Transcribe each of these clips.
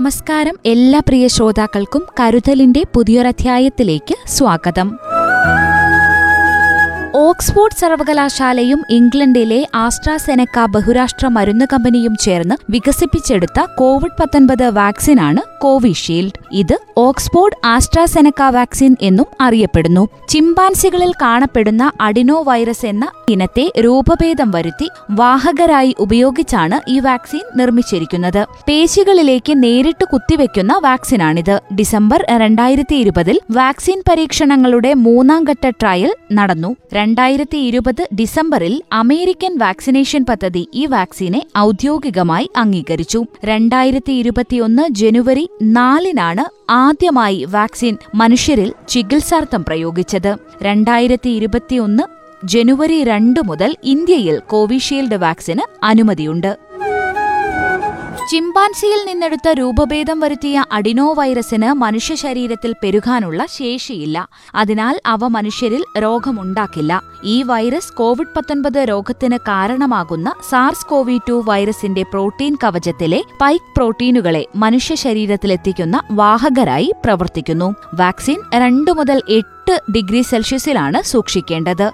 നമസ്കാരം എല്ലാ പ്രിയ ശ്രോതാക്കൾക്കും കരുതലിന്റെ പുതിയൊരധ്യായത്തിലേക്ക് സ്വാഗതം. ഓക്സ്ഫോർഡ് സർവകലാശാലയും ഇംഗ്ലണ്ടിലെ ആസ്ട്രാസെനക്ക ബഹുരാഷ്ട്ര മരുന്ന് കമ്പനിയും ചേർന്ന് വികസിപ്പിച്ചെടുത്ത കോവിഡ് പത്തൊൻപത് വാക്സിനാണ് കോവിഷീൽഡ്. ഇത് ഓക്സ്ഫോർഡ് ആസ്ട്രാസെനക്ക വാക്സിൻ എന്നും അറിയപ്പെടുന്നു. ചിമ്പാൻസികളിൽ കാണപ്പെടുന്ന അഡിനോ വൈറസ് എന്ന ഇനത്തെ രൂപഭേദം വരുത്തി വാഹകരായി ഉപയോഗിച്ചാണ് ഈ വാക്സിൻ നിർമ്മിച്ചിരിക്കുന്നത്. പേശികളിലേക്ക് നേരിട്ട് കുത്തിവെക്കുന്ന വാക്സിനാണിത്. ഡിസംബർ രണ്ടായിരത്തി ഇരുപതിൽ വാക്സിൻ പരീക്ഷണങ്ങളുടെ മൂന്നാം ഘട്ട ട്രയൽ നടന്നു. രണ്ടായിരത്തി ഇരുപത് ഡിസംബറിൽ അമേരിക്കൻ വാക്സിനേഷൻ പദ്ധതി ഈ വാക്സിനെ ഔദ്യോഗികമായി അംഗീകരിച്ചു. രണ്ടായിരത്തി ഇരുപത്തിയൊന്ന് ജനുവരി നാലിനാണ് ആദ്യമായി വാക്സിൻ മനുഷ്യരിൽ ചികിത്സാർത്ഥം പ്രയോഗിച്ചത്. രണ്ടായിരത്തി ഇരുപത്തിയൊന്ന് ജനുവരി രണ്ട് മുതൽ ഇന്ത്യയിൽ കോവിഷീൽഡ് വാക്സിന് അനുമതിയുണ്ട്. ചിമ്പാൻസിയിൽ നിന്നെടുത്ത രൂപഭേദം വരുത്തിയ അഡിനോ വൈറസിന് മനുഷ്യ ശരീരത്തിൽ പെരുകാനുള്ള ശേഷിയില്ല. അതിനാൽ അവ മനുഷ്യരിൽ രോഗമുണ്ടാക്കില്ല. ഈ വൈറസ് കോവിഡ് പത്തൊൻപത് രോഗത്തിന് കാരണമാകുന്ന സാർസ് കോവി ടു വൈറസിന്റെ പ്രോട്ടീൻ കവചത്തിലെ പൈക്ക് പ്രോട്ടീനുകളെ മനുഷ്യ ശരീരത്തിലെത്തിക്കുന്ന വാഹകരായി പ്രവർത്തിക്കുന്നു. വാക്സിൻ രണ്ടു മുതൽ എട്ട് ഡിഗ്രി സെൽഷ്യസിലാണ് സൂക്ഷിക്കേണ്ടത്.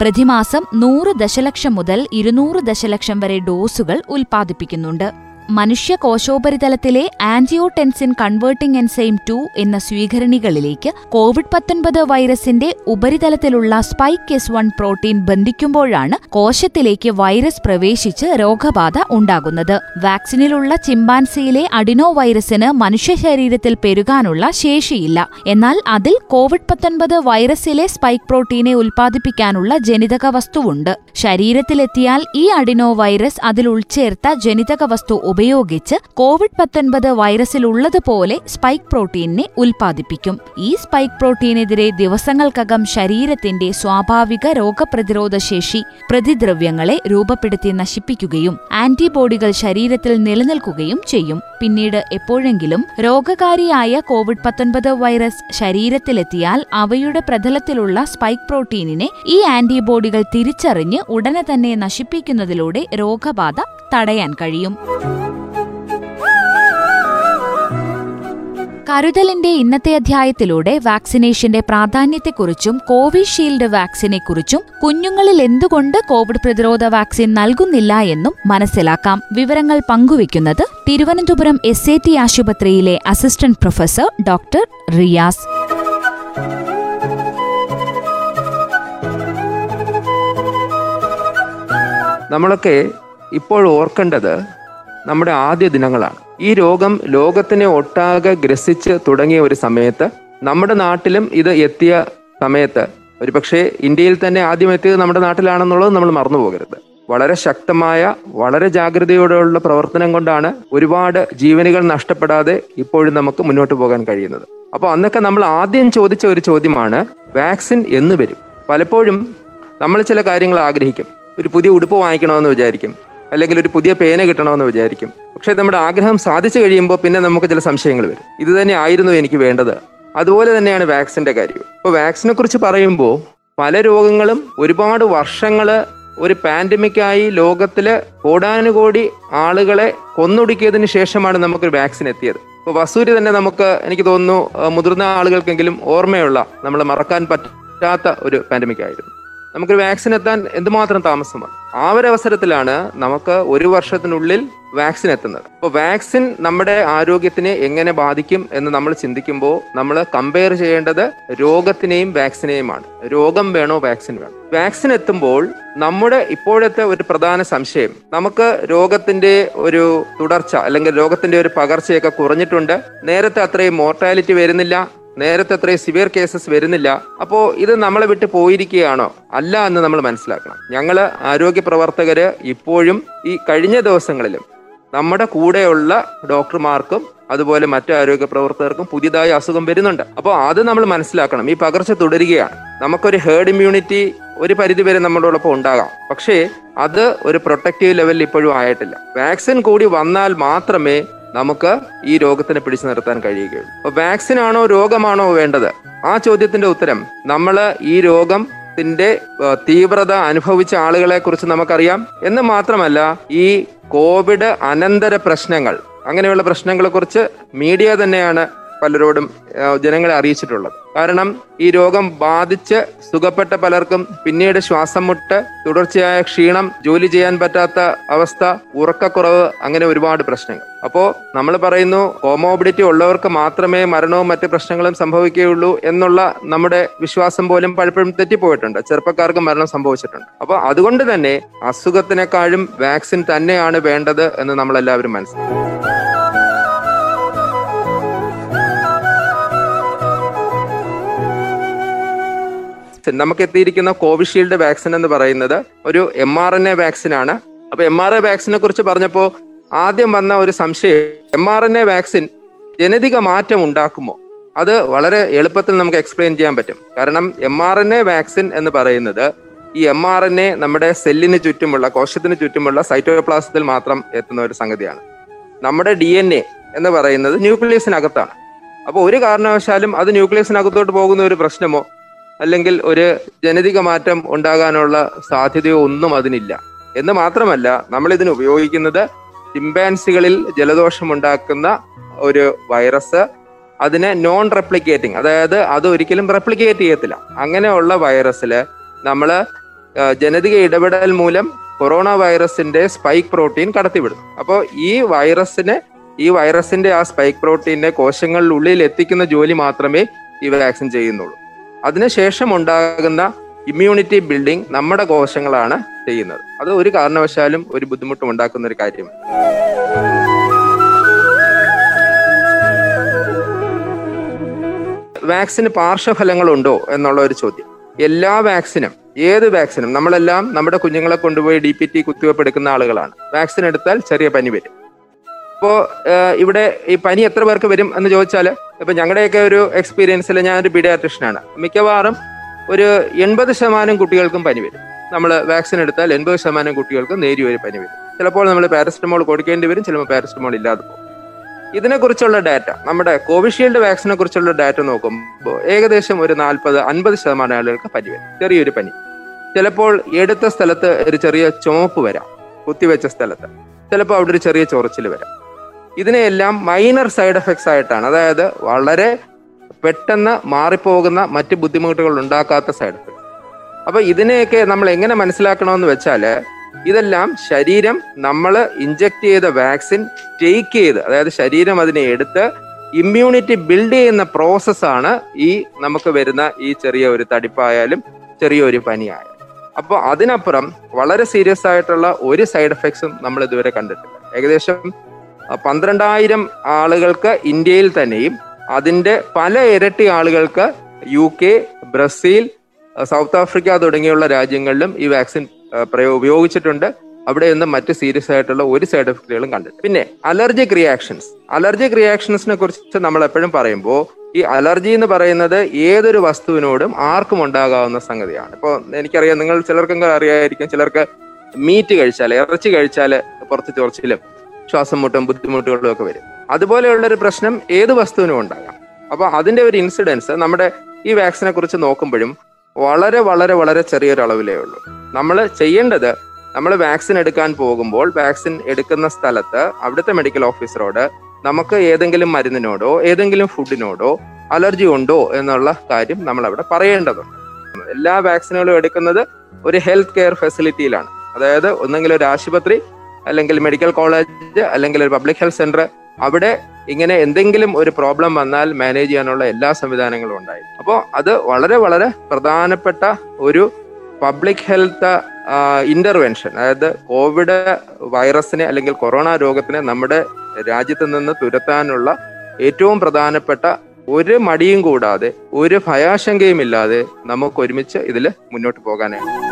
പ്രതിമാസം നൂറ് ദശലക്ഷം മുതൽ ഇരുന്നൂറ് ദശലക്ഷം വരെ ഡോസുകൾ ഉൽപ്പാദിപ്പിക്കുന്നുണ്ട്. മനുഷ്യ കോശോപരിതലത്തിലെ ആന്റിയോടെൻസിൻ കൺവേർട്ടിംഗ് എൻസൈം ടു എന്ന സ്വീകരണികളിലേക്ക് കോവിഡ് പത്തൊൻപത് വൈറസിന്റെ ഉപരിതലത്തിലുള്ള സ്പൈക്ക് എസ് വൺ പ്രോട്ടീൻ ബന്ധിക്കുമ്പോഴാണ് കോശത്തിലേക്ക് വൈറസ് പ്രവേശിച്ച് രോഗബാധ ഉണ്ടാകുന്നത്. വാക്സിനിലുള്ള ചിമ്പാൻസിയിലെ അഡിനോ വൈറസിന് മനുഷ്യ ശരീരത്തിൽ പെരുകാനുള്ള ശേഷിയില്ല. എന്നാൽ അതിൽ കോവിഡ് പത്തൊൻപത് വൈറസിലെ സ്പൈക്ക് പ്രോട്ടീനെ ഉൽപ്പാദിപ്പിക്കാനുള്ള ജനിതക വസ്തുവുണ്ട് ശരീരത്തിലെത്തിയാൽ ഈ അഡിനോ വൈറസ് അതിൽ ഉൾച്ചേർത്ത ജനിതക വസ്തു ഉപയോഗിച്ച് കോവിഡ് പത്തൊൻപത് വൈറസിലുള്ളതുപോലെ സ്പൈക്ക് പ്രോട്ടീനെ ഉൽപ്പാദിപ്പിക്കും. ഈ സ്പൈക്ക് പ്രോട്ടീനെതിരെ ദിവസങ്ങൾക്കകം ശരീരത്തിന്റെ സ്വാഭാവിക രോഗപ്രതിരോധ ശേഷി പ്രതിദ്രവ്യങ്ങളെ രൂപപ്പെടുത്തി നശിപ്പിക്കുകയും ആന്റിബോഡികൾ ശരീരത്തിൽ നിലനിൽക്കുകയും ചെയ്യും. പിന്നീട് എപ്പോഴെങ്കിലും രോഗകാരിയായ കോവിഡ് പത്തൊൻപത് വൈറസ് ശരീരത്തിലെത്തിയാൽ അവയുടെ പ്രതലത്തിലുള്ള സ്പൈക്ക് പ്രോട്ടീനിനെ ഈ ആന്റിബോഡികൾ തിരിച്ചറിഞ്ഞ് ഉടനെ തന്നെ നശിപ്പിക്കുന്നതിലൂടെ രോഗബാധ തടയാൻ കഴിയും. കരുതലിന്റെ ഇന്നത്തെ അധ്യായത്തിലൂടെ വാക്സിനേഷന്റെ പ്രാധാന്യത്തെക്കുറിച്ചും കോവിഷീൽഡ് വാക്സിനെക്കുറിച്ചും കുഞ്ഞുങ്ങളിൽ എന്തുകൊണ്ട് കോവിഡ് പ്രതിരോധ വാക്സിൻ നൽകുന്നില്ല എന്നും മനസ്സിലാക്കാം. വിവരങ്ങൾ പങ്കുവയ്ക്കുന്നത് തിരുവനന്തപുരം എസ് ആശുപത്രിയിലെ അസിസ്റ്റന്റ് പ്രൊഫസർ ഡോക്ടർ റിയാസ്. നമ്മളൊക്കെ ഇപ്പോൾ ഓർക്കേണ്ടത് നമ്മുടെ ആദ്യ ദിനങ്ങളാണ്. ഈ രോഗം ലോകത്തിനെ ഒട്ടാകെ ഗ്രസിച്ച് തുടങ്ങിയ ഒരു സമയത്ത് നമ്മുടെ നാട്ടിലും ഇത് എത്തിയ സമയത്ത് ഒരുപക്ഷെ ഇന്ത്യയിൽ തന്നെ ആദ്യം എത്തിയത് നമ്മുടെ നാട്ടിലാണെന്നുള്ളത് നമ്മൾ മറന്നു പോകരുത്. വളരെ ശക്തമായ വളരെ ജാഗ്രതയോടെയുള്ള പ്രവർത്തനം കൊണ്ടാണ് ഒരുപാട് ജീവനുകൾ നഷ്ടപ്പെടാതെ ഇപ്പോഴും നമുക്ക് മുന്നോട്ട് പോകാൻ കഴിയുന്നത്. അപ്പോൾ അന്നൊക്കെ നമ്മൾ ആദ്യം ചോദിച്ച ഒരു ചോദ്യമാണ് വാക്സിൻ എന്ന് വരും? പലപ്പോഴും നമ്മൾ ചില കാര്യങ്ങൾ ആഗ്രഹിക്കും. ഒരു പുതിയ ഉടുപ്പ് വാങ്ങിക്കണമെന്ന് വിചാരിക്കും. അല്ലെങ്കിൽ ഒരു പുതിയ പേന കിട്ടണമെന്ന് വിചാരിക്കും. പക്ഷേ നമ്മുടെ ആഗ്രഹം സാധിച്ചു കഴിയുമ്പോൾ പിന്നെ നമുക്ക് ചില സംശയങ്ങൾ വരും. ഇത് തന്നെ ആയിരുന്നു എനിക്ക് വേണ്ടത്. അതുപോലെ തന്നെയാണ് വാക്സിന്റെ കാര്യം. ഇപ്പോൾ വാക്സിനെ കുറിച്ച് പറയുമ്പോൾ പല രോഗങ്ങളും ഒരുപാട് വർഷങ്ങൾ ഒരു പാൻഡമിക്കായി ലോകത്തിൽ കോടാനുകോടി ആളുകളെ കൊന്നൊടുക്കിയതിന് ശേഷമാണ് നമുക്കൊരു വാക്സിൻ എത്തിയത്. ഇപ്പോൾ വസൂരി തന്നെ നമുക്ക് എനിക്ക് തോന്നുന്നു മുതിർന്ന ആളുകൾക്കെങ്കിലും ഓർമ്മയുള്ള നമ്മൾ മറക്കാൻ പറ്റാത്ത ഒരു പാൻഡമിക് ആയിരുന്നു നമുക്കൊരു വാക്സിൻ എത്താൻ എന്തുമാത്രം താമസമാണ്? ആ ഒരു അവസരത്തിലാണ് നമുക്ക് ഒരു വർഷത്തിനുള്ളിൽ വാക്സിൻ എത്തുന്നത്. അപ്പോൾ വാക്സിൻ നമ്മുടെ ആരോഗ്യത്തിനെ എങ്ങനെ ബാധിക്കും എന്ന് നമ്മൾ ചിന്തിക്കുമ്പോൾ നമ്മൾ കമ്പയർ ചെയ്യേണ്ടത് രോഗത്തിനെയും വാക്സിനെയുമാണ് രോഗം വേണോ വാക്സിൻ വേണോ? വാക്സിൻ എത്തുമ്പോൾ നമ്മുടെ ഇപ്പോഴത്തെ ഒരു പ്രധാന സംശയം നമുക്ക് രോഗത്തിന്റെ ഒരു തുടർച്ച അല്ലെങ്കിൽ രോഗത്തിന്റെ ഒരു പകർച്ചയൊക്കെ കുറഞ്ഞിട്ടുണ്ട്. നേരത്തെ അത്രയും മോർട്ടാലിറ്റി വരുന്നില്ല. നേരത്തെ അത്രയും സിവിയർ കേസസ് വരുന്നില്ല. അപ്പോ ഇത് നമ്മളെ വിട്ട് പോയിരിക്കുകയാണോ? അല്ല എന്ന് നമ്മൾ മനസ്സിലാക്കണം. ഞങ്ങൾ ആരോഗ്യ പ്രവർത്തകർ ഇപ്പോഴും ഈ കഴിഞ്ഞ ദിവസങ്ങളിലും നമ്മുടെ കൂടെയുള്ള ഡോക്ടർമാർക്കും അതുപോലെ മറ്റു ആരോഗ്യ പ്രവർത്തകർക്കും പുതിയതായി അസുഖം വരുന്നുണ്ട്. അപ്പോൾ അത് നമ്മൾ മനസ്സിലാക്കണം. ഈ പകർച്ച തുടരുകയാണ്. നമുക്കൊരു ഹേർഡ് ഇമ്മ്യൂണിറ്റി ഒരു പരിധി വരെ നമ്മളോടൊപ്പം ഉണ്ടാകാം. പക്ഷേ അത് ഒരു പ്രൊട്ടക്റ്റീവ് ലെവലിൽ ഇപ്പോഴും ആയിട്ടില്ല. വാക്സിൻ കൂടി വന്നാൽ മാത്രമേ നമുക്ക് ഈ രോഗത്തിനെ പിടിച്ചു നിർത്താൻ കഴിയുകയുള്ളൂ. വാക്സിൻ ആണോ രോഗമാണോ വേണ്ടത്? ആ ചോദ്യത്തിന്റെ ഉത്തരം നമ്മൾ ഈ രോഗം ത്തിന്റെ തീവ്രത അനുഭവിച്ച ആളുകളെ കുറിച്ച് നമുക്കറിയാം. എന്ന് മാത്രമല്ല ഈ കോവിഡ് അനന്തര പ്രശ്നങ്ങൾ അങ്ങനെയുള്ള പ്രശ്നങ്ങളെ കുറിച്ച് മീഡിയ തന്നെയാണ് പലരോടും ജനങ്ങളെ അറിയിച്ചിട്ടുള്ളത്. കാരണം ഈ രോഗം ബാധിച്ച് സുഖപ്പെട്ട പലർക്കും പിന്നീട് ശ്വാസം മുട്ട് തുടർച്ചയായ ക്ഷീണം ജോലി ചെയ്യാൻ പറ്റാത്ത അവസ്ഥ ഉറക്കക്കുറവ് അങ്ങനെ ഒരുപാട് പ്രശ്നങ്ങൾ. അപ്പോൾ നമ്മൾ പറയുന്നു കോമോബിഡിറ്റി ഉള്ളവർക്ക് മാത്രമേ മരണവും മറ്റ് പ്രശ്നങ്ങളും സംഭവിക്കുകയുള്ളൂ എന്നുള്ള നമ്മുടെ വിശ്വാസം പോലും പലപ്പോഴും തെറ്റിപ്പോയിട്ടുണ്ട്. ചെറുപ്പക്കാർക്ക് മരണം സംഭവിച്ചിട്ടുണ്ട്. അപ്പോൾ അതുകൊണ്ട് തന്നെ അസുഖത്തിനേക്കാളും വാക്സിൻ തന്നെയാണ് വേണ്ടത് എന്ന് നമ്മൾ എല്ലാവരും മനസ്സിലാക്കും നമുക്ക് എത്തിയിരിക്കുന്ന കോവിഷീൽഡ് വാക്സിൻ എന്ന് പറയുന്നത് ഒരു M R N A vaccine ആണ്. അപ്പൊ എം ആർ എ വാക്സിനെ കുറിച്ച് പറഞ്ഞപ്പോൾ ആദ്യം വന്ന ഒരു സംശയം M R N A vaccine ജനിതക മാറ്റം ഉണ്ടാക്കുമോ? അത് വളരെ എളുപ്പത്തിൽ നമുക്ക് എക്സ്പ്ലെയിൻ ചെയ്യാൻ പറ്റും. കാരണം M R N A vaccine എന്ന് പറയുന്നത് ഈ എം ആർ എൻ എ നമ്മുടെ സെല്ലിന് ചുറ്റുമുള്ള കോശത്തിന് ചുറ്റുമുള്ള സൈറ്റോപ്ലാസത്തിൽ മാത്രം എത്തുന്ന ഒരു സംഗതിയാണ്. നമ്മുടെ ഡി എൻ എ എന്ന് പറയുന്നത് ന്യൂക്ലിയസിനകത്താണ് അപ്പോൾ ഒരു കാരണവശാലും അത് ന്യൂക്ലിയസിനകത്തോട്ട് പോകുന്ന ഒരു പ്രശ്നമോ അല്ലെങ്കിൽ ഒരു ജനതിക മാറ്റം ഉണ്ടാകാനുള്ള സാധ്യതയോ ഒന്നും അതിനില്ല. എന്ന് മാത്രമല്ല നമ്മൾ ഇതിന് ഉപയോഗിക്കുന്നത് ചിമ്പാൻസികളിൽ ജലദോഷം ഉണ്ടാക്കുന്ന ഒരു വൈറസ് അതിനെ നോൺ റെപ്ലിക്കേറ്റിംഗ് അതായത് അത് ഒരിക്കലും റെപ്ലിക്കേറ്റ് ചെയ്യത്തില്ല. അങ്ങനെയുള്ള വൈറസിൽ നമ്മൾ ജനതിക ഇടപെടൽ മൂലം കൊറോണ വൈറസിന്റെ സ്പൈക്ക് പ്രോട്ടീൻ കടത്തിവിടുന്നു അപ്പോൾ ഈ വൈറസിനെ ഈ വൈറസിന്റെ ആ സ്പൈക്ക് പ്രോട്ടീനെ കോശങ്ങളിനുള്ളിൽ എത്തിക്കുന്ന ജോലി മാത്രമേ ഈ വാക്സിൻ ചെയ്യുന്നുള്ളൂ. അതിനുശേഷം ഉണ്ടാകുന്ന ഇമ്മ്യൂണിറ്റി ബിൽഡിംഗ് നമ്മുടെ കോശങ്ങളാണ് ചെയ്യുന്നത്. അത് ഒരു കാരണവശാലും ഒരു ബുദ്ധിമുട്ടും ഉണ്ടാക്കുന്ന ഒരു കാര്യമല്ല വാക്സിന് പാർശ്വഫലങ്ങളുണ്ടോ എന്നുള്ള ഒരു ചോദ്യം. എല്ലാ വാക്സിനും ഏത് വാക്സിനും നമ്മളെല്ലാം നമ്മുടെ കുഞ്ഞുങ്ങളെ കൊണ്ടുപോയി ഡി പി ടി കുത്തിവെപ്പ് എടുക്കുന്ന ആളുകളാണ്. വാക്സിൻ എടുത്താൽ ചെറിയ പനി വരും. അപ്പോൾ ഇവിടെ ഈ പനി എത്ര പേർക്ക് വരും എന്ന് ചോദിച്ചാൽ ഇപ്പൊ ഞങ്ങളുടെയൊക്കെ ഒരു എക്സ്പീരിയൻസിൽ ഞാൻ ഒരു പീഡിയാട്രിഷ്യനാണ് മിക്കവാറും ഒരു എൺപത് ശതമാനം കുട്ടികൾക്കും പനി വരും. നമ്മൾ വാക്സിൻ എടുത്താൽ എൺപത് ശതമാനം കുട്ടികൾക്കും നേരിയ ഒരു പനി വരും. ചിലപ്പോൾ നമ്മൾ പാരസറ്റമോൾ കൊടുക്കേണ്ടി വരും ചിലപ്പോൾ പാരസറ്റമോൾ ഇല്ലാതെ പോകും. ഇതിനെക്കുറിച്ചുള്ള ഡാറ്റ നമ്മുടെ കോവിഷീൽഡ് വാക്സിനെ കുറിച്ചുള്ള ഡാറ്റ നോക്കുമ്പോൾ ഏകദേശം ഒരു നാൽപ്പത് അൻപത് ശതമാനം ആളുകൾക്ക് പനി വരും. ചെറിയൊരു പനി. ചിലപ്പോൾ എടുത്ത സ്ഥലത്ത് ഒരു ചെറിയ ചുമപ്പ് വരാം കുത്തിവെച്ച സ്ഥലത്ത്. ചിലപ്പോൾ അവിടെ ഒരു ചെറിയ ചൊറിച്ചിൽ വരാം. ഇതിനെയെല്ലാം മൈനർ സൈഡ് എഫക്ട്സ് ആയിട്ടാണ്. അതായത് വളരെ പെട്ടെന്ന് മാറിപ്പോകുന്ന മറ്റ് ബുദ്ധിമുട്ടുകൾ ഉണ്ടാക്കാത്ത സൈഡ് എഫക്ട്സ് അപ്പൊ ഇതിനെയൊക്കെ നമ്മൾ എങ്ങനെ മനസ്സിലാക്കണമെന്ന് വെച്ചാൽ ഇതെല്ലാം ശരീരം നമ്മൾ ഇഞ്ചക്ട് ചെയ്ത വാക്സിൻ ടേക്ക് ചെയ്ത് അതായത് ശരീരം അതിനെ എടുത്ത് ഇമ്മ്യൂണിറ്റി ബിൽഡ് ചെയ്യുന്ന പ്രോസസ്സാണ് ഈ നമുക്ക് വരുന്ന ഈ ചെറിയ ഒരു തടിപ്പായാലും ചെറിയൊരു പനിയായാലും. അപ്പോൾ അതിനപ്പുറം വളരെ സീരിയസ് ആയിട്ടുള്ള ഒരു സൈഡ് എഫക്ട്സും നമ്മൾ ഇതുവരെ കണ്ടിട്ടില്ല. ഏകദേശം പന്ത്രണ്ടായിരം ആളുകൾക്ക് ഇന്ത്യയിൽ തന്നെയും അതിന്റെ പല ഇരട്ടി ആളുകൾക്ക് U K Brazil South Africa തുടങ്ങിയുള്ള രാജ്യങ്ങളിലും ഈ വാക്സിൻ പ്രയോ ഉപയോഗിച്ചിട്ടുണ്ട്. അവിടെയൊന്നും മറ്റ് സീരിയസ് ആയിട്ടുള്ള ഒരു സൈഡ് എഫക്റ്റുകളും കണ്ടിട്ട് പിന്നെ അലർജിക് റിയാക്ഷൻസ്. അലർജിക് റിയാക്ഷൻസിനെ കുറിച്ച് നമ്മൾ എപ്പോഴും പറയുമ്പോൾ ഈ അലർജി എന്ന് പറയുന്നത് ഏതൊരു വസ്തുവിനോടും ആർക്കും ഉണ്ടാകാവുന്ന സംഗതിയാണ്. ഇപ്പോൾ എനിക്കറിയാം നിങ്ങൾ ചിലർക്കെങ്കിലും അറിയായിരിക്കും ചിലർക്ക് മീറ്റ് കഴിച്ചാൽ ഇറച്ചി കഴിച്ചാൽ പുറത്ത് ചൊറിച്ചിലും ശ്വാസം മുട്ടും ബുദ്ധിമുട്ടുകളും ഒക്കെ വരും. അതുപോലെയുള്ള ഒരു പ്രശ്നം ഏത് വസ്തുവിനും ഉണ്ടാകാം. അപ്പൊ അതിന്റെ ഒരു ഇൻസിഡൻസ് നമ്മുടെ ഈ വാക്സിനെ കുറിച്ച് നോക്കുമ്പോഴും വളരെ വളരെ വളരെ ചെറിയൊരു അളവിലേ ഉള്ളൂ. നമ്മൾ ചെയ്യേണ്ടത് നമ്മൾ വാക്സിൻ എടുക്കാൻ പോകുമ്പോൾ വാക്സിൻ എടുക്കുന്ന സ്ഥലത്ത് അവിടുത്തെ മെഡിക്കൽ ഓഫീസറോട് നമുക്ക് ഏതെങ്കിലും മരുന്നിനോടോ ഏതെങ്കിലും ഫുഡിനോടോ അലർജി ഉണ്ടോ എന്നുള്ള കാര്യം നമ്മൾ അവിടെ പറയേണ്ടതുണ്ട്. എല്ലാ വാക്സിനുകളും എടുക്കുന്നത് ഒരു ഹെൽത്ത് കെയർ ഫെസിലിറ്റിയിലാണ് അതായത് ഒന്നെങ്കിലും ഒരു ആശുപത്രി അല്ലെങ്കിൽ മെഡിക്കൽ കോളേജ് അല്ലെങ്കിൽ ഒരു പബ്ലിക് ഹെൽത്ത് സെന്റർ അവിടെ ഇങ്ങനെ എന്തെങ്കിലും ഒരു പ്രോബ്ലം വന്നാൽ മാനേജ് ചെയ്യാനുള്ള എല്ലാ സംവിധാനങ്ങളും ഉണ്ടായി. അപ്പോൾ അത് വളരെ വളരെ പ്രധാനപ്പെട്ട ഒരു പബ്ലിക് ഹെൽത്ത് ഇന്റർവെൻഷൻ അതായത് കോവിഡ് വൈറസിനെ അല്ലെങ്കിൽ കൊറോണ രോഗത്തിനെ നമ്മുടെ രാജ്യത്ത് നിന്ന് തുരത്താനുള്ള ഏറ്റവും പ്രധാനപ്പെട്ട ഒരു മടിയും കൂടാതെ ഒരു ഭയാശങ്കയും ഇല്ലാതെ നമുക്ക് ഒരുമിച്ച് ഇതിൽ മുന്നോട്ട് പോകാനാണ്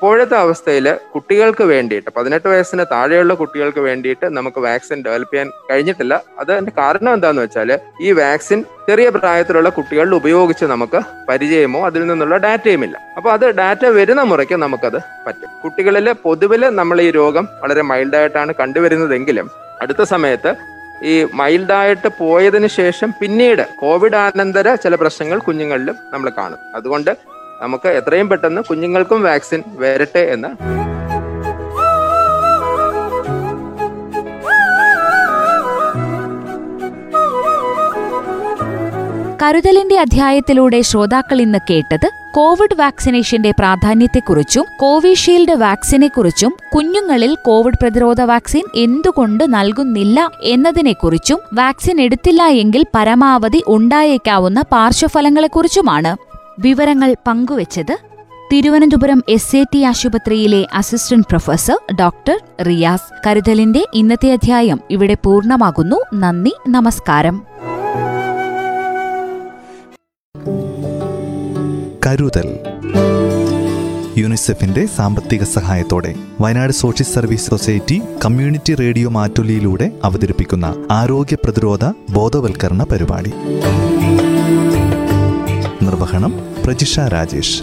ഇപ്പോഴത്തെ അവസ്ഥയിൽ കുട്ടികൾക്ക് വേണ്ടിയിട്ട് പതിനെട്ട് വയസ്സിന് താഴെയുള്ള കുട്ടികൾക്ക് വേണ്ടിയിട്ട് നമുക്ക് വാക്സിൻ ഡെവലപ്പ് ചെയ്യാൻ കഴിഞ്ഞിട്ടില്ല. അത് അതിന്റെ കാരണം എന്താണെന്ന് വെച്ചാൽ ഈ വാക്സിൻ ചെറിയ പ്രായത്തിലുള്ള കുട്ടികളിൽ ഉപയോഗിച്ച് നമുക്ക് പരിചയമോ അതിൽ നിന്നുള്ള ഡാറ്റയും ഇല്ല. അപ്പൊ അത് ഡാറ്റ വരുന്ന മുറയ്ക്ക് നമുക്കത് പറ്റും. കുട്ടികളിൽ പൊതുവിൽ നമ്മൾ ഈ രോഗം വളരെ മൈൽഡായിട്ടാണ് കണ്ടുവരുന്നതെങ്കിലും അടുത്ത സമയത്ത് ഈ മൈൽഡായിട്ട് പോയതിനു ശേഷം പിന്നീട് കോവിഡ് ആനന്തര ചില പ്രശ്നങ്ങൾ കുഞ്ഞുങ്ങളിലും നമ്മൾ കാണും. അതുകൊണ്ട് നമുക്ക് എത്രയും പെട്ടെന്ന് കുഞ്ഞുങ്ങൾക്കും വാക്സിൻ വരട്ടെ എന്ന്. കരുതലിന്റെ അധ്യായത്തിലൂടെ ശ്രോതാക്കൾ ഇന്ന് കേട്ടത് കോവിഡ് വാക്സിനേഷന്റെ പ്രാധാന്യത്തെക്കുറിച്ചും കോവിഷീൽഡ് വാക്സിനെക്കുറിച്ചും കുഞ്ഞുങ്ങളിൽ കോവിഡ് പ്രതിരോധ വാക്സിൻ എന്തുകൊണ്ട് നൽകുന്നില്ല എന്നതിനെക്കുറിച്ചും വാക്സിൻ എടുത്തില്ല എങ്കിൽ പരമാവധി ഉണ്ടായേക്കാവുന്ന പാർശ്വഫലങ്ങളെക്കുറിച്ചുമാണ്. വിവരങ്ങൾ പങ്കുവച്ചത് തിരുവനന്തപുരം എസ് എ ടി ആശുപത്രിയിലെ അസിസ്റ്റന്റ് പ്രൊഫസർ ഡോക്ടർ റിയാസ്. കരുതലിന്റെ ഇന്നത്തെ അധ്യായം ഇവിടെ പൂർണമാകുന്നു. നന്ദി നമസ്കാരം. കരുതൽ. യുനിസെഫിന്റെ സാമ്പത്തിക സഹായത്തോടെ Wayanad social service society community radio മാറ്റൊലിയിലൂടെ അവതരിപ്പിക്കുന്ന ആരോഗ്യ പ്രതിരോധ ബോധവൽക്കരണ പരിപാടി. നിർവഹണം പ്രജിഷ രാജേഷ്.